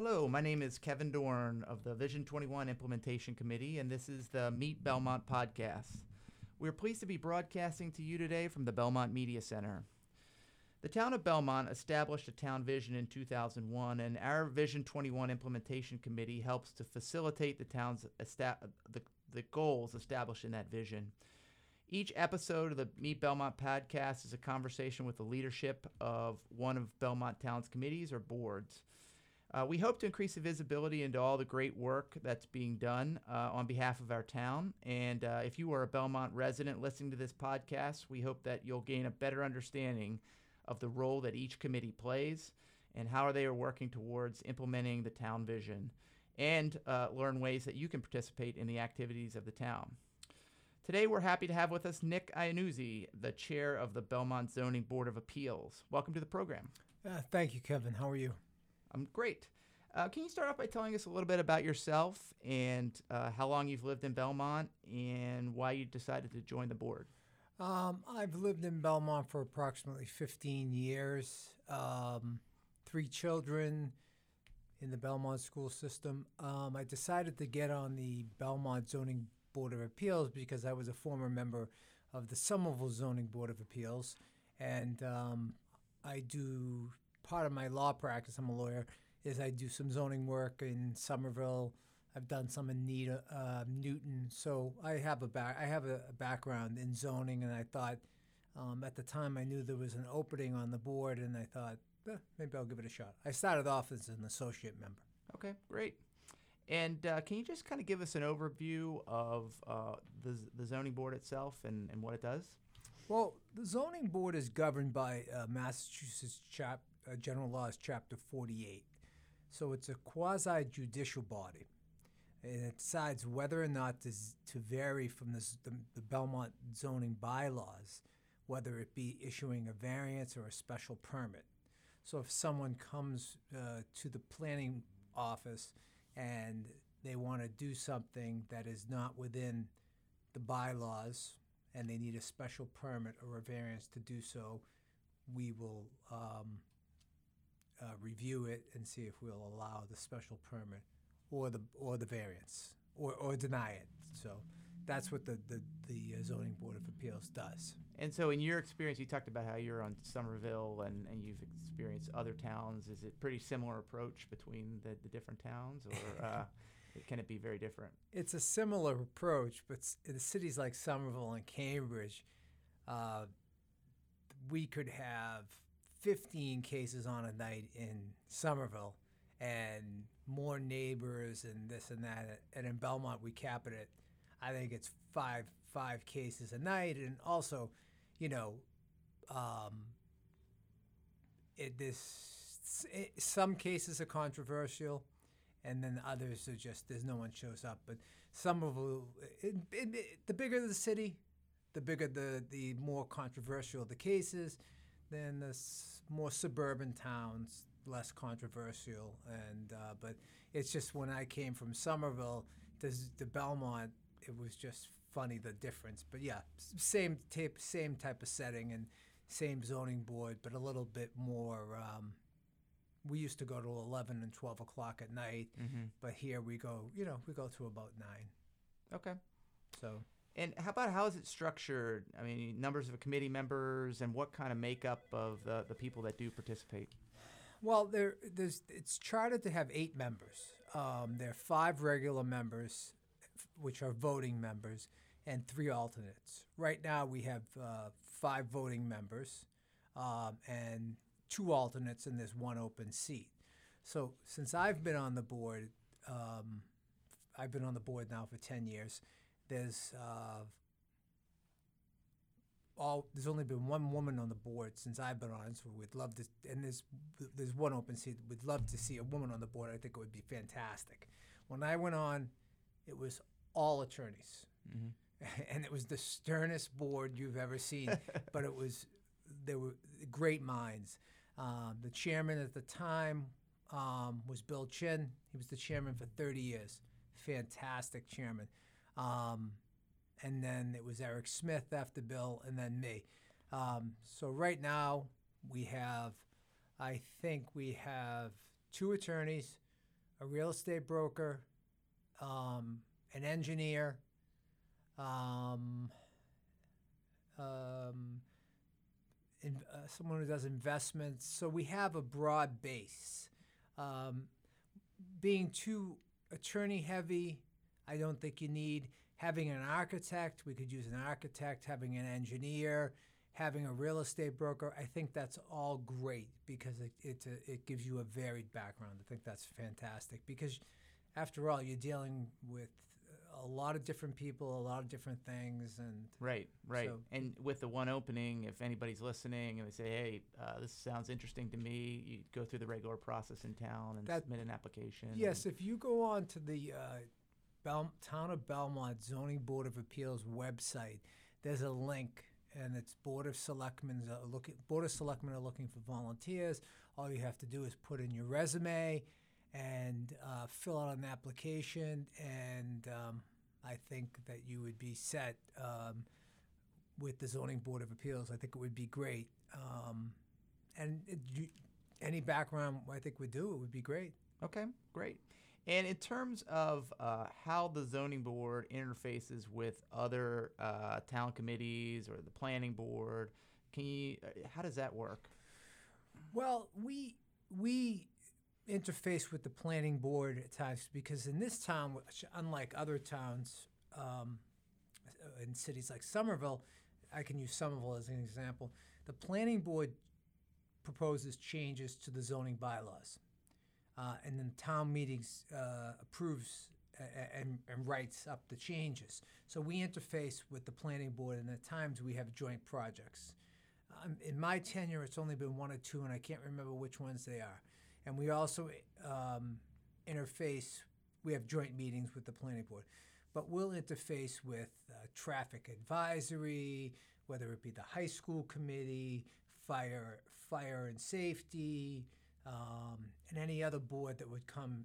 Hello, my name is Kevin Dorn of the Vision 21 Implementation Committee, and this is the Meet Belmont podcast. We're pleased to be broadcasting to you today from the Belmont Media Center. The town of Belmont established a town vision in 2001, and our Vision 21 Implementation Committee helps to facilitate the town's esta- the, the goals established in that vision. Each episode of the Meet Belmont podcast is a conversation with the leadership of one of Belmont Town's committees or boards. Uh, we hope to increase the visibility into all the great work that's being done uh, on behalf of our town. And uh, if you are a Belmont resident listening to this podcast, we hope that you'll gain a better understanding of the role that each committee plays and how they are working towards implementing the town vision and uh, learn ways that you can participate in the activities of the town. Today, we're happy to have with us Nick Iannuzzi, the chair of the Belmont Zoning Board of Appeals. Welcome to the program. Uh, thank you, Kevin. How are you? I'm great. Uh, can you start off by telling us a little bit about yourself and uh, how long you've lived in Belmont and why you decided to join the board? Um, I've lived in Belmont for approximately 15 years. Um, three children in the Belmont school system. Um, I decided to get on the Belmont Zoning Board of Appeals because I was a former member of the Somerville Zoning Board of Appeals. And um, I do part of my law practice, I'm a lawyer, is I do some zoning work in Somerville. I've done some in Nita, uh, Newton, so I have a back. I have a, background in zoning, and I thought um, at the time I knew there was an opening on the board, and I thought eh, maybe I'll give it a shot. I started off as an associate member. Okay, great. And uh, can you just kind of give us an overview of uh, the, the zoning board itself and, and what it does? Well, the zoning board is governed by uh, Massachusetts chap, uh, General Laws, Chapter 40A. So it's a quasi judicial body. And it decides whether or not to, to vary from the, the Belmont zoning bylaws, whether it be issuing a variance or a special permit. So if someone comes uh, to the planning office and they want to do something that is not within the bylaws and they need a special permit or a variance to do so, we will um, uh, review it and see if we'll allow the special permit or the or the variance or, or deny it. So that's what the, the, the uh, zoning board of appeals does. And so, in your experience, you talked about how you're on Somerville and, and you've experienced other towns. Is it pretty similar approach between the, the different towns, or uh, can it be very different? It's a similar approach, but in cities like Somerville and Cambridge, uh, we could have 15 cases on a night in Somerville and more neighbors and this and that. And in Belmont, we cap it at, I think it's five five cases a night. And also, you know, um, it, this it, some cases are controversial, and then others are just there's no one shows up. But some of the bigger the city, the bigger the the more controversial the cases. Then the more suburban towns, less controversial. And uh, but it's just when I came from Somerville to, to Belmont, it was just funny the difference. But yeah, same tape, same type of setting and same zoning board, but a little bit more. Um, we used to go to 11 and 12 o'clock at night, Mm-hmm. but here we go, you know, we go to about nine. Okay. So And how about how is it structured? I mean, numbers of committee members and what kind of makeup of the, the people that do participate? Well, there, there's, it's chartered to have eight members. Um, there are five regular members, which are voting members, and three alternates. Right now, we have uh, five voting members um, and two alternates, and there's one open seat. So, since I've been on the board, um, I've been on the board now for 10 years, there's uh, all there's only been one woman on the board since I've been on, so we'd love to. And there's there's one open seat. We'd love to see a woman on the board. I think it would be fantastic. When I went on, it was all attorneys, and it was the sternest board you've ever seen. but it was there were great minds. Um, the chairman at the time um, was Bill Chin. He was the chairman for 30 years. Fantastic chairman. Um, and then it was Eric Smith after Bill, and then me. Um, so right now we have, I think we have two attorneys, a real estate broker, um, an engineer, um, um, in, uh, someone who does investments. So we have a broad base. Um, being too attorney heavy, I don't think you need. Having an architect, we could use an architect, having an engineer, having a real estate broker, I think that's all great because it, it's a, it gives you a varied background. I think that's fantastic because, after all, you're dealing with a lot of different people, a lot of different things, and Right, right. So- and with the one opening, if anybody's listening and they say, "Hey, uh, this sounds interesting to me," you go through the regular process in town and That- submit an application. Yes, if you go on to the uh, Bel- Town of Belmont Zoning Board of Appeals website, there's a link, and it's Board of Selectmen's uh, looking. Board of Selectmen are looking for volunteers. All you have to do is put in your resume and uh, fill out an application, and um, I think that you would be set um, with the Zoning Board of Appeals. I think it would be great, um, and it, you, any background I think would do it would be great. Okay, great. And in terms of uh, how the zoning board interfaces with other uh, town committees or the planning board, can you? Uh, how does that work? Well, we we interface with the planning board at times because in this town, which, unlike other towns um, in cities like Somerville, I can use Somerville as an example. The planning board proposes changes to the zoning bylaws, uh, and then town meetings uh, approves and, and writes up the changes. So we interface with the planning board, and at times we have joint projects. Um, in my tenure, it's only been one or two, and I can't remember which ones they are. And we also um, interface, we have joint meetings with the planning board, but we'll interface with uh, traffic advisory, whether it be the high school committee, fire, fire and safety, um, and any other board that would come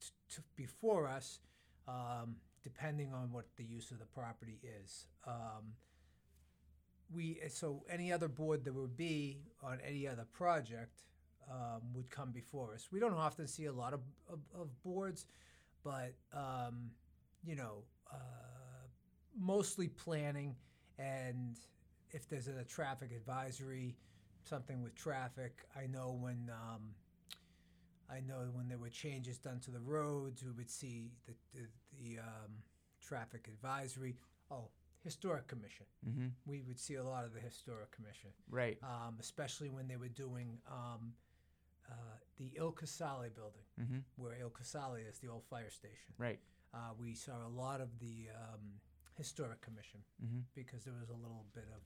t- to before us, um, depending on what the use of the property is. Um, we so any other board that would be on any other project um, would come before us. We don't often see a lot of, of, of boards, but um, you know, uh, mostly planning and if there's a traffic advisory, something with traffic. I know when um, I know when there were changes done to the roads, we would see the the, the um, traffic advisory. Oh, historic commission Mm-hmm. we would see a lot of the historic commission, Right. um, especially when they were doing um, uh, the Il Casale building, Mm-hmm. where Il Casale is the old fire station. Right. Uh, we saw a lot of the um, historic commission Mm-hmm. because there was a little bit of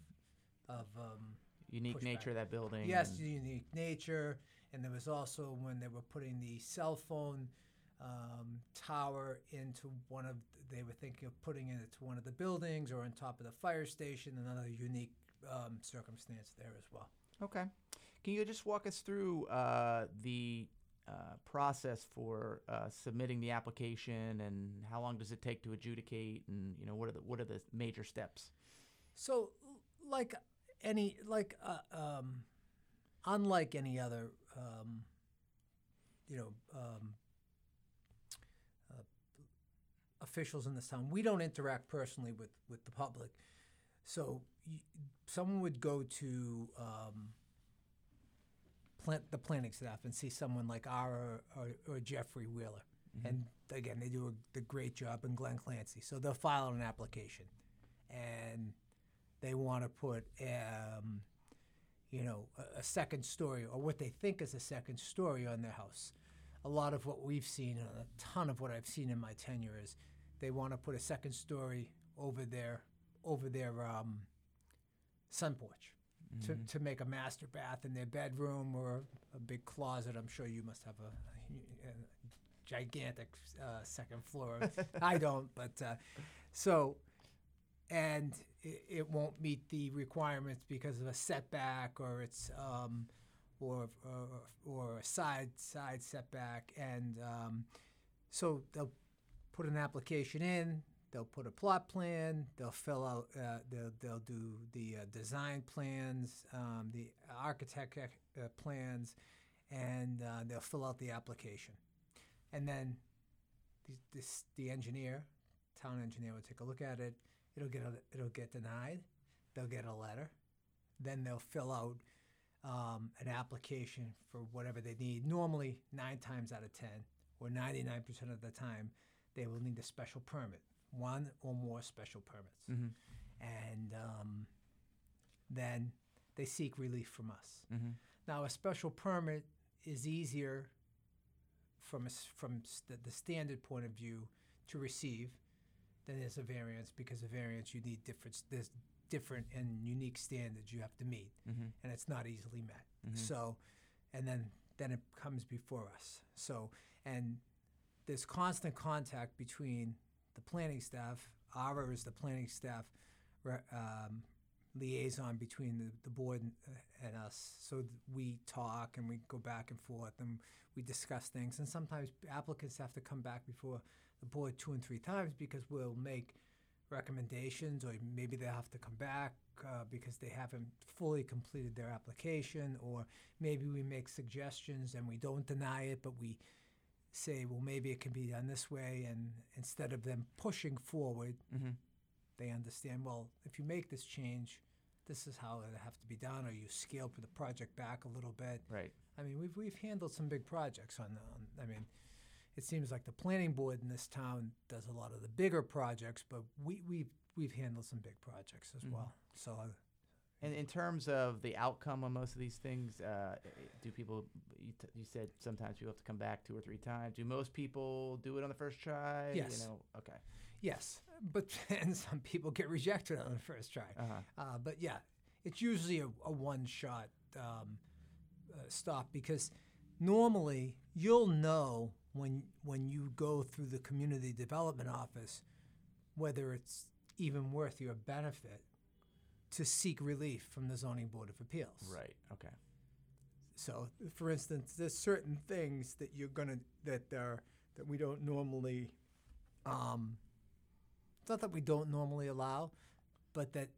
of um, Unique Pushback. nature of that building. yes, the unique nature, and there was also when they were putting the cell phone um, tower into one of they were thinking of putting it into one of the buildings or on top of the fire station. Another unique um, circumstance there as well. Okay. Can you just walk us through uh, the uh, process for uh, submitting the application and how long does it take to adjudicate and you know what are the what are the major steps? So, like any, like, uh, um, unlike any other, um, you know, um, uh, officials in this town, we don't interact personally with with the public. So, y- someone would go to um, plan- the planning staff and see someone like Ara or, or Jeffrey Wheeler, and again, they do a, the great job in Glenn Clancy. So they'll file an application, and they want to put, um, you know, a, a second story or what they think is a second story on their house. A lot of what we've seen, and a ton of what I've seen in my tenure, is they want to put a second story over their over their um, sun porch to, to make a master bath in their bedroom or a big closet. I'm sure you must have a, a gigantic uh, second floor. I don't, but uh, so and it, it won't meet the requirements because of a setback or it's um, or, or or a side side setback, and um, so they'll put an application in. They'll put a plot plan. They'll fill out. Uh, they'll they'll do the uh, design plans, um, the architect uh, plans, and uh, they'll fill out the application. and then the, this, the engineer, town engineer, will take a look at it. It'll get a, it'll get denied. They'll get a letter. Then they'll fill out um, an application for whatever they need. Normally, nine times out of ten, or ninety-nine percent of the time, they will need a special permit, one or more special permits, Mm-hmm. and um, then they seek relief from us. Mm-hmm. Now, a special permit is easier from a from the, the standard point of view to receive than is a variance because a variance you need different there's different and unique standards you have to meet, Mm-hmm. and it's not easily met. Mhm. So, and then then it comes before us. So, and there's constant contact between the planning staff. Ara is the planning staff um, liaison between the, the board and, uh, and us. So we talk and we go back and forth and we discuss things. And sometimes applicants have to come back before the board two and three times because we'll make recommendations or maybe they'll have to come back uh, because they haven't fully completed their application or maybe we make suggestions and we don't deny it but we say well maybe it can be done this way and instead of them pushing forward Mm-hmm. they understand well if you make this change this is how it have to be done or you scale the project back a little bit Right. I mean, we've we've handled some big projects on. on I mean, it seems like the planning board in this town does a lot of the bigger projects, but we we've we've handled some big projects as Mhm. well. So uh, And in terms of the outcome on most of these things, uh, do people? You, t- you said sometimes people have to come back two or three times. Do most people do it on the first try? Yes. You know. Okay. yes, but and some people get rejected on the first try. Uh huh. Uh, but yeah, it's usually a, a one shot um, uh, stop because normally you'll know when when you go through the community development office whether it's even worth your benefit to seek relief from the zoning board of appeals. Right. Okay. So, for instance, there's certain things that you're gonna that are that we don't normally. Um, it's not that we don't normally allow, but that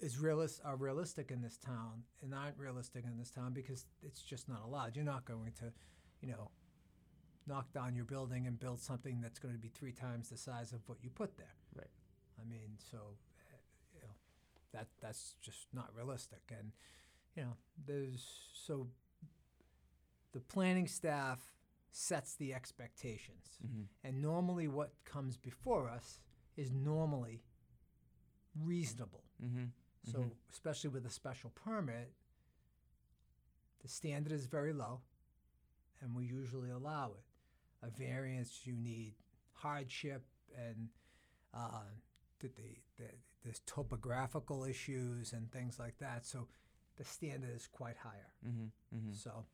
is realis- are realistic in this town and aren't realistic in this town because it's just not allowed. You're not going to, you know, knock down your building and build something that's going to be three times the size of what you put there. Right. I mean, so uh, you know, that that's just not realistic, and you know, there's so the planning staff sets the expectations, Mm-hmm. and normally what comes before us is normally reasonable. Mm-hmm. So, Mhm. especially with a special permit, the standard is very low, and we usually allow it. A variance, you need hardship and uh, the, the, the, there's topographical issues and things like that. So, the standard is quite higher. Mm-hmm. Mm-hmm. So,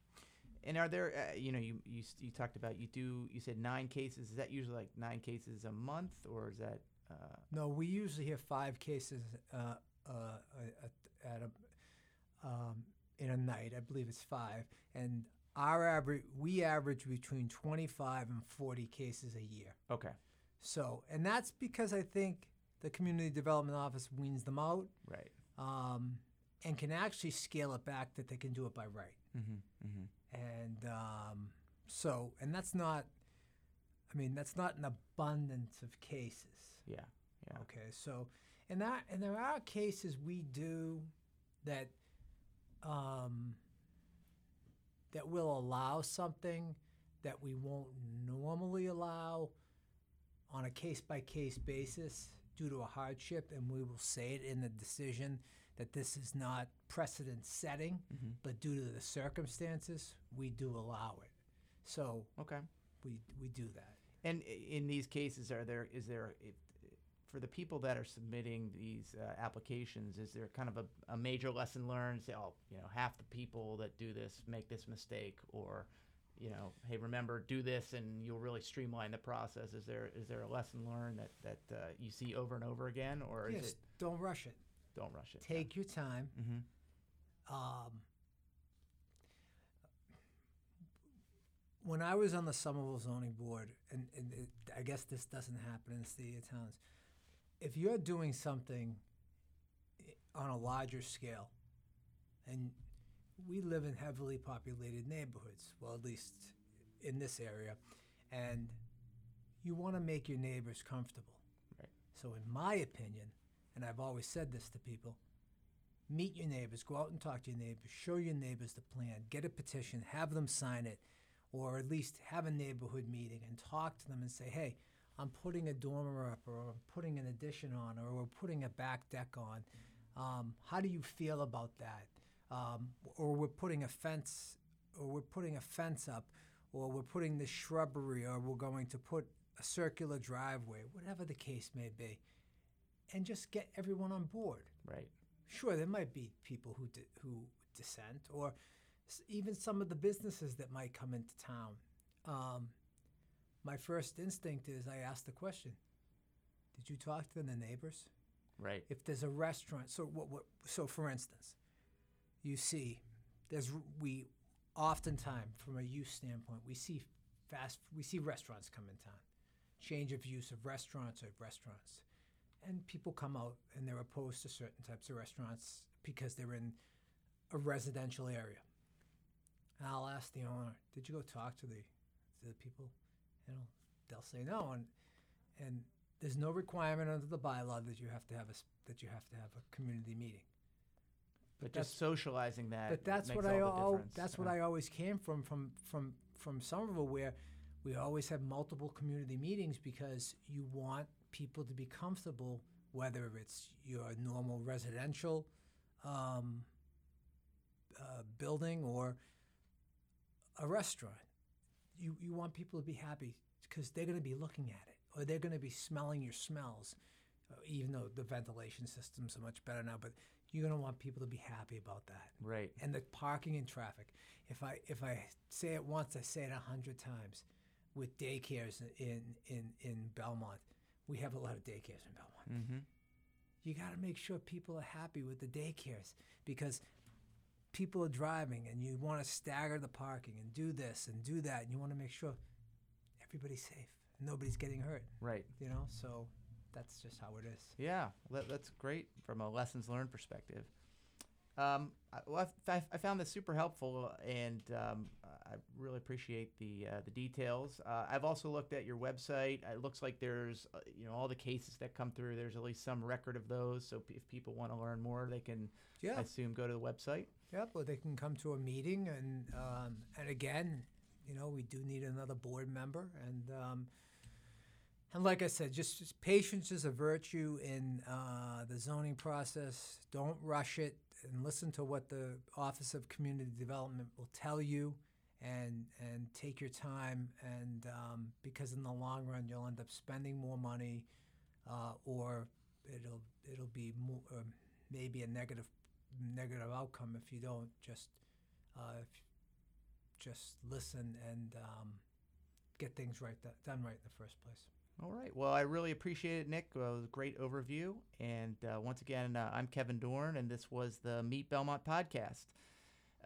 And are there, uh, you know, you, you you talked about you do you said nine cases. Is that usually like nine cases a month, or is that? Uh, no, we usually have five cases uh, uh, at, at a, um, in a night. I believe it's five, and our average we average between 25 and 40 cases a year. okay. So, and that's because I think the community development office weans them out Right. um, and can actually scale it back that they can do it by right. Mm-hmm. Mm-hmm. And um, so, and that's not. I mean, that's not an abundance of cases. Yeah. Yeah. Okay, so and that and there are cases we do that um, that will allow something that we won't normally allow on a case by case basis due to a hardship, and we will say it in the decision that this is not precedent setting, Mm-hmm. but due to the circumstances, we do allow it. So Okay. we we do that. And in these cases, are there is there for the people that are submitting these uh, applications, is there kind of a, a major lesson learned? Say, oh, you know, half the people that do this make this mistake, or you know, hey, remember, do this, and you'll really streamline the process. Is there is there a lesson learned that that uh, you see over and over again, or is it don't rush it. don't rush it? Take your time. Mm-hmm. Um, when I was on the Somerville zoning board, and, and it, I guess this doesn't happen in the city of towns, if you're doing something eh, on a larger scale, and we live in heavily populated neighborhoods, well, at least in this area, and you want to make your neighbors comfortable. Right. So, in my opinion, and I've always said this to people, meet your neighbors, go out and talk to your neighbors, show your neighbors the plan, get a petition, have them sign it, or at least have a neighborhood meeting and talk to them and say, hey, I'm putting a dormer up, or I'm putting an addition on, or we're putting a back deck on. Um, how do you feel about that? Um, or we're putting a fence, or we're putting a fence up, or we're putting the shrubbery, or we're going to put a circular driveway, whatever the case may be, and just get everyone on board. Right. Sure, there might be people who di- who dissent, or s- even some of the businesses that might come into town. Um, my first instinct is I ask the question: Did you talk to the neighbors? Right. If there's a restaurant, so what? what so, for instance, you see, there's we oftentimes from a use standpoint, we see fast, we see restaurants come in town, change of use of restaurants or restaurants, and people come out and they're opposed to certain types of restaurants because they're in a residential area. And I'll ask the owner, "Did you go talk to the to the people?" You know, they'll say no, and and there's no requirement under the bylaw that you have to have a that you have to have a community meeting. But That's- just socializing that. But that's what I all the al- difference. that's what Uh, I always came from from from from Somerville, where we always have multiple community meetings because you want people to be comfortable, whether it's your normal residential um, uh, building or a restaurant. You you want people to be happy because they're going to be looking at it or they're going to be smelling your smells. Uh, even though the ventilation systems are much better now, but you're going to want people to be happy about that Right. and the parking and traffic. If I if I say it once, I say it a hundred times. With daycares in in in Belmont, we have a lot of daycares in Belmont. Mm-hmm. You got to make sure people are happy with the daycares because people are driving, and you want to stagger the parking and do this and do that, and you want to make sure everybody's safe, nobody's getting hurt. Right. You know, so that's just how it is. Yeah, that's great from a lessons learned perspective. Um, I, well, I found this super helpful, and um, I really appreciate the uh, the details. Uh, I've also looked at your website. It looks like there's uh, you know all the cases that come through. There's at least some record of those. So if people want to learn more, they can, I Yeah. assume, go to the website. Yep, or they can come to a meeting, and um, and again, you know, we do need another board member, and um, and like I said, just, just patience is a virtue in uh, the zoning process. Don't rush it, and listen to what the Office of Community Development will tell you, and and take your time, and um, because in the long run, you'll end up spending more money, uh, or it'll it'll be more, um, maybe a negative negative outcome if you don't just uh, just listen and um, get things right th- done right in the first place. All right. Well, I really appreciate it, Nick. Uh, it was a great overview. And uh, once again, uh, I'm Kevin Dorn, and this was the Meet Belmont podcast.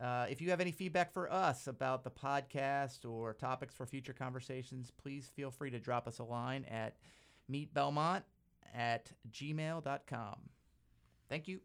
Uh, if you have any feedback for us about the podcast or topics for future conversations, please feel free to drop us a line at meetbelmont at gmail.com. Thank you.